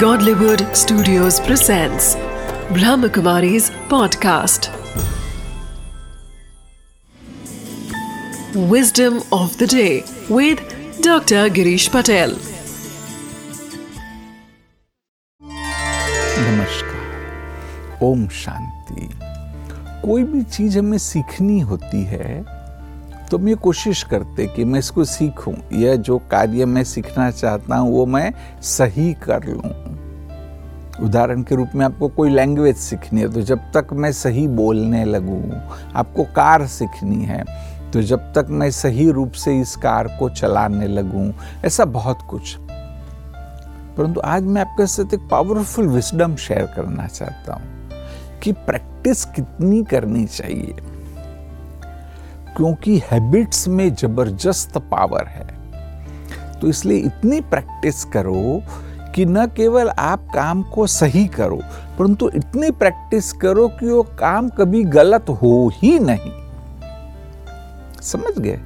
Godlywood Studios presents Brahmakumari's podcast. Wisdom of the day with Dr. Girish Patel. नमस्कार ओम शांति कोई भी चीज़ हमें सीखनी होती है तो हम ये कोशिश करते कि मैं इसको सीखूं या जो कार्य मैं सीखना चाहता हूँ वो मैं सही कर लूँ उदाहरण के रूप में आपको कोई लैंग्वेज सीखनी है तो जब तक मैं सही बोलने लगूं, आपको कार सीखनी है तो जब तक मैं सही रूप से इस कार को चलाने लगूं, ऐसा बहुत कुछ। परंतु आज मैं आपके साथ एक पावरफुल विस्डम शेयर करना चाहता हूँ कि प्रैक्टिस कितनी करनी चाहिए। क्योंकि हैबिट्स में ज़बरदस्त पावर है। तो इसलिए इतनी प्रैक्टिस करो कि न केवल आप काम को सही करो, परंतु इतनी प्रैक्टिस करो कि वो काम कभी गलत हो ही नहीं। समझ गए?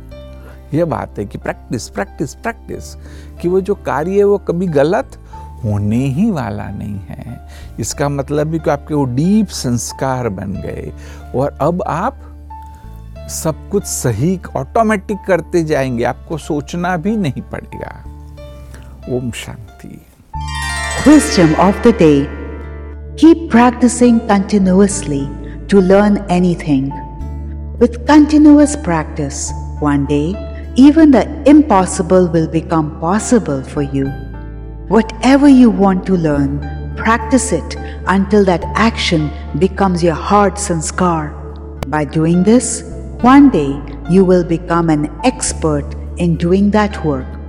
यह बात है कि प्रैक्टिस प्रैक्टिस प्रैक्टिस कि वो जो कार्य है वो कभी गलत होने ही वाला नहीं है। इसका मतलब भी कि आपके वो डीप संस्कार बन गए और अब आप सब कुछ सही ऑटोमेटिक करते जाएँगे, आपको सोचना भी नहीं पड़ेगा। Om Shanti. Wisdom of the day Keep practicing continuously to learn anything. With continuous practice, one day, even the impossible will become possible for you. Whatever you want to learn, practice it until that action becomes your heart sanskar. By doing this, one day you will become an expert in doing that work